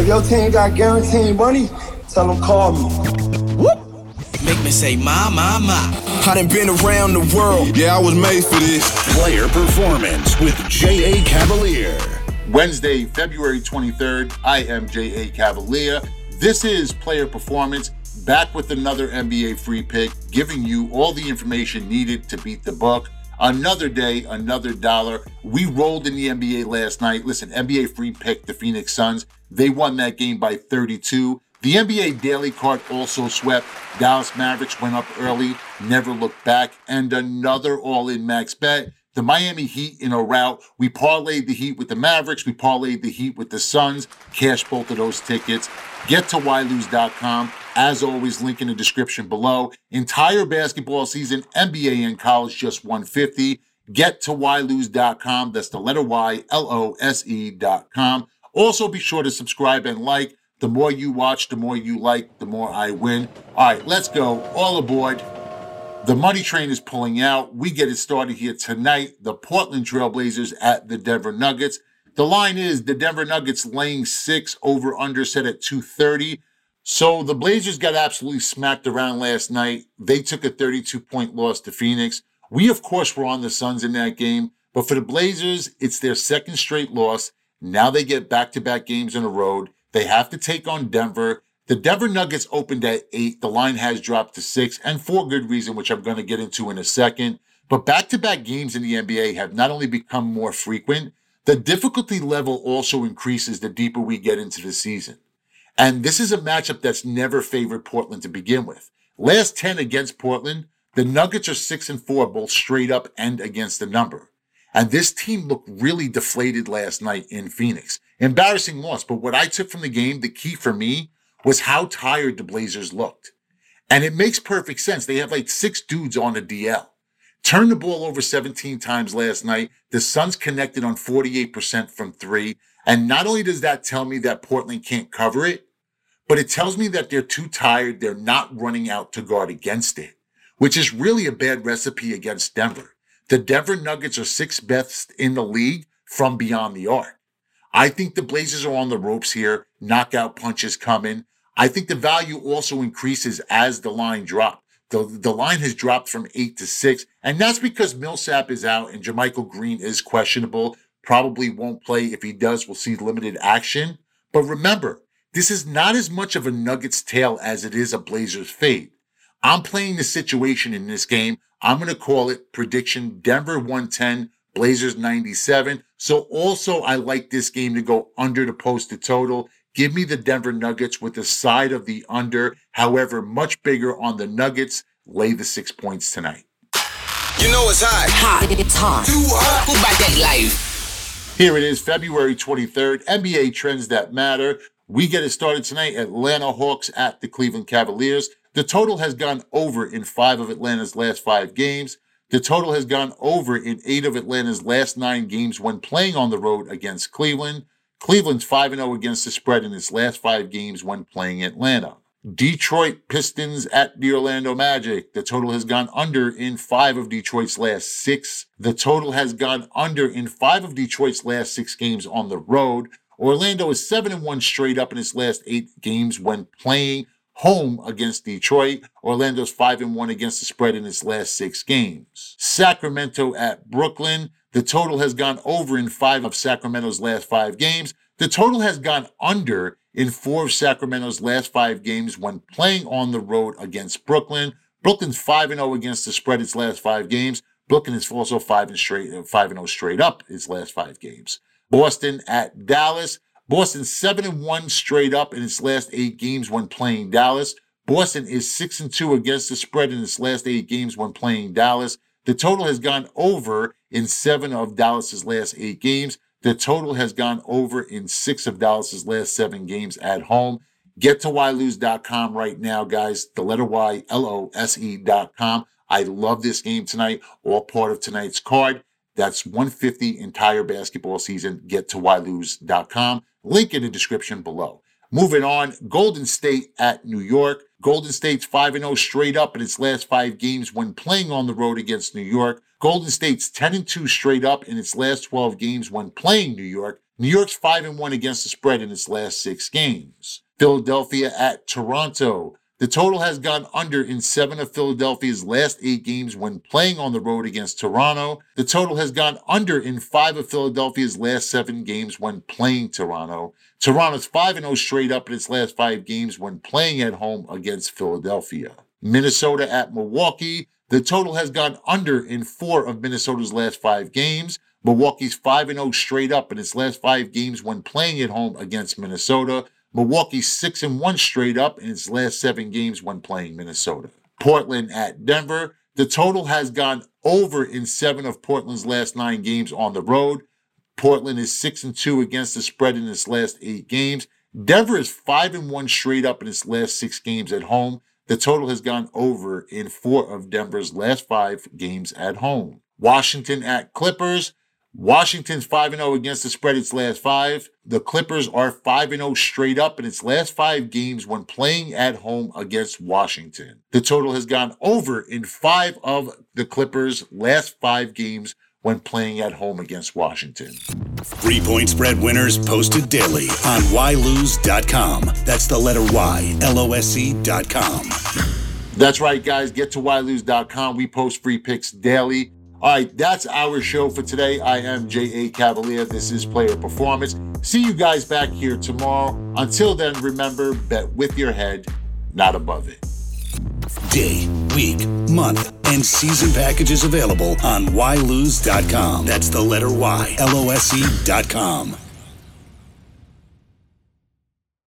If your team got guaranteed money, tell them call me. Whoop. Make me say, my, my, my. I done been around the world. Yeah, I was made for this. Player Performance with J.A. Cavalier. Wednesday, February 23rd. I am J.A. Cavalier. This is Player Performance, back with another NBA free pick, giving you all the information needed to beat the book. Another day, another dollar. We rolled in the NBA last night. Listen, NBA free pick the Phoenix Suns. They won that game by 32. The NBA daily card also swept. Dallas Mavericks went up early, never looked back, and another all in max bet. The Miami Heat in a rout. We parlayed the Heat with the Mavericks. We parlayed the Heat with the Suns. Cash both of those tickets. Get to ylose.com. As always, link in the description below. Entire basketball season, NBA and college, just 150. Get to ylose.com. That's the letter Y, L O S E.com. Also, be sure to subscribe and like. The more you watch, the more you like, the more I win. All right, let's go. All aboard. The money train is pulling out. We get it started here tonight. The Portland Trailblazers at the Denver Nuggets. The line is the Denver Nuggets laying six over under set at 230. So the Blazers got absolutely smacked around last night. They took a 32 point loss to Phoenix. We, of course, were on the Suns in that game, but for the Blazers, it's their second straight loss. Now they get back to back games on the road. They have to take on Denver. The Denver Nuggets opened at eight. The line has dropped to six, and for good reason, which I'm going to get into in a second. But back to back games in the NBA have not only become more frequent, the difficulty level also increases the deeper we get into the season. And this is a matchup that's never favored Portland to begin with. Last 10 against Portland, the Nuggets are 6 and 4 both straight up and against the number. And this team looked really deflated last night in Phoenix. Embarrassing loss, but what I took from the game, the key for me was how tired the Blazers looked. And it makes perfect sense. They have like six dudes on the DL. Turned the ball over 17 times last night. The Suns connected on 48% from three. And not only does that tell me that Portland can't cover it, but it tells me that they're too tired. They're not running out to guard against it, which is really a bad recipe against Denver. The Denver Nuggets are sixth best in the league from beyond the arc. I think the Blazers are on the ropes here. Knockout punches coming. I think the value also increases as the line drops. The, the line has dropped from eight to six, and that's because Millsap is out and JaMychal Green is questionable. Probably won't play. If he does, we'll see limited action. But remember, this is not as much of a Nuggets tail as it is a Blazers fade. I'm playing the situation in this game. I'm going to call it prediction Denver 110, Blazers 97. So also I like this game to go under the posted total. Give me the Denver Nuggets with the side of the under. However, much bigger on the Nuggets. Lay the six points tonight. You know it's hot. Hot. It's hot. Too hot. Who about that life? Here it is, February 23rd. NBA trends that matter. We get it started tonight. Atlanta Hawks at the Cleveland Cavaliers. The total has gone over in five of Atlanta's last five games. The total has gone over in eight of Atlanta's last nine games when playing on the road against Cleveland. Cleveland's 5 0 against the spread in its last five games when playing Atlanta. Detroit Pistons at the Orlando Magic. The total has gone under in five of Detroit's last six. The total has gone under in five of Detroit's last six games on the road. Orlando is 7 and 1 straight up in its last eight games when playing home against Detroit. Orlando's 5 and 1 against the spread in its last six games. Sacramento at Brooklyn. The total has gone over in five of Sacramento's last five games. The total has gone under in four of Sacramento's last five games when playing on the road against Brooklyn. Brooklyn's 5 0 against the spread its last five games. Brooklyn is also 5 and straight 5 0 straight up its last five games. Boston at Dallas. Boston 7 and 1 straight up in its last 8 games when playing Dallas. Boston is 6 and 2 against the spread in its last 8 games when playing Dallas. The total has gone over in 7 of Dallas's last 8 games. The total has gone over in six of Dallas's last seven games at home. Get to ylose.com right now, guys. The letter Y, L O S E.com. I love this game tonight, all part of tonight's card. That's 150 entire basketball season. Get to ylose.com. Link in the description below. Moving on, Golden State at New York. Golden State's 5 0 straight up in its last five games when playing on the road against New York. Golden State's 10 2 straight up in its last 12 games when playing New York. New York's 5 and 1 against the spread in its last six games. Philadelphia at Toronto. The total has gone under in seven of Philadelphia's last eight games when playing on the road against Toronto. The total has gone under in five of Philadelphia's last seven games when playing Toronto. Toronto's 5 0 straight up in its last five games when playing at home against Philadelphia. Minnesota at Milwaukee. The total has gone under in four of Minnesota's last five games. Milwaukee's 5 0 straight up in its last five games when playing at home against Minnesota. Milwaukee's 6 and 1 straight up in its last seven games when playing Minnesota. Portland at Denver. The total has gone over in seven of Portland's last nine games on the road. Portland is 6 and 2 against the spread in its last eight games. Denver is 5 and 1 straight up in its last six games at home. The total has gone over in four of Denver's last five games at home. Washington at Clippers. Washington's 5 0 against the spread its last five. The Clippers are 5 0 straight up in its last five games when playing at home against Washington. The total has gone over in five of the Clippers' last five games when playing at home against Washington. Three point spread winners posted daily on ylose.com. That's the letter Y, L O S E.com. That's right, guys. Get to ylose.com. We post free picks daily. All right, that's our show for today. I am J.A. Cavalier. This is Player Performance. See you guys back here tomorrow. Until then, remember bet with your head, not above it. Day, week, month, and season packages available on ylose.com. That's the letter Y, L O S E.com.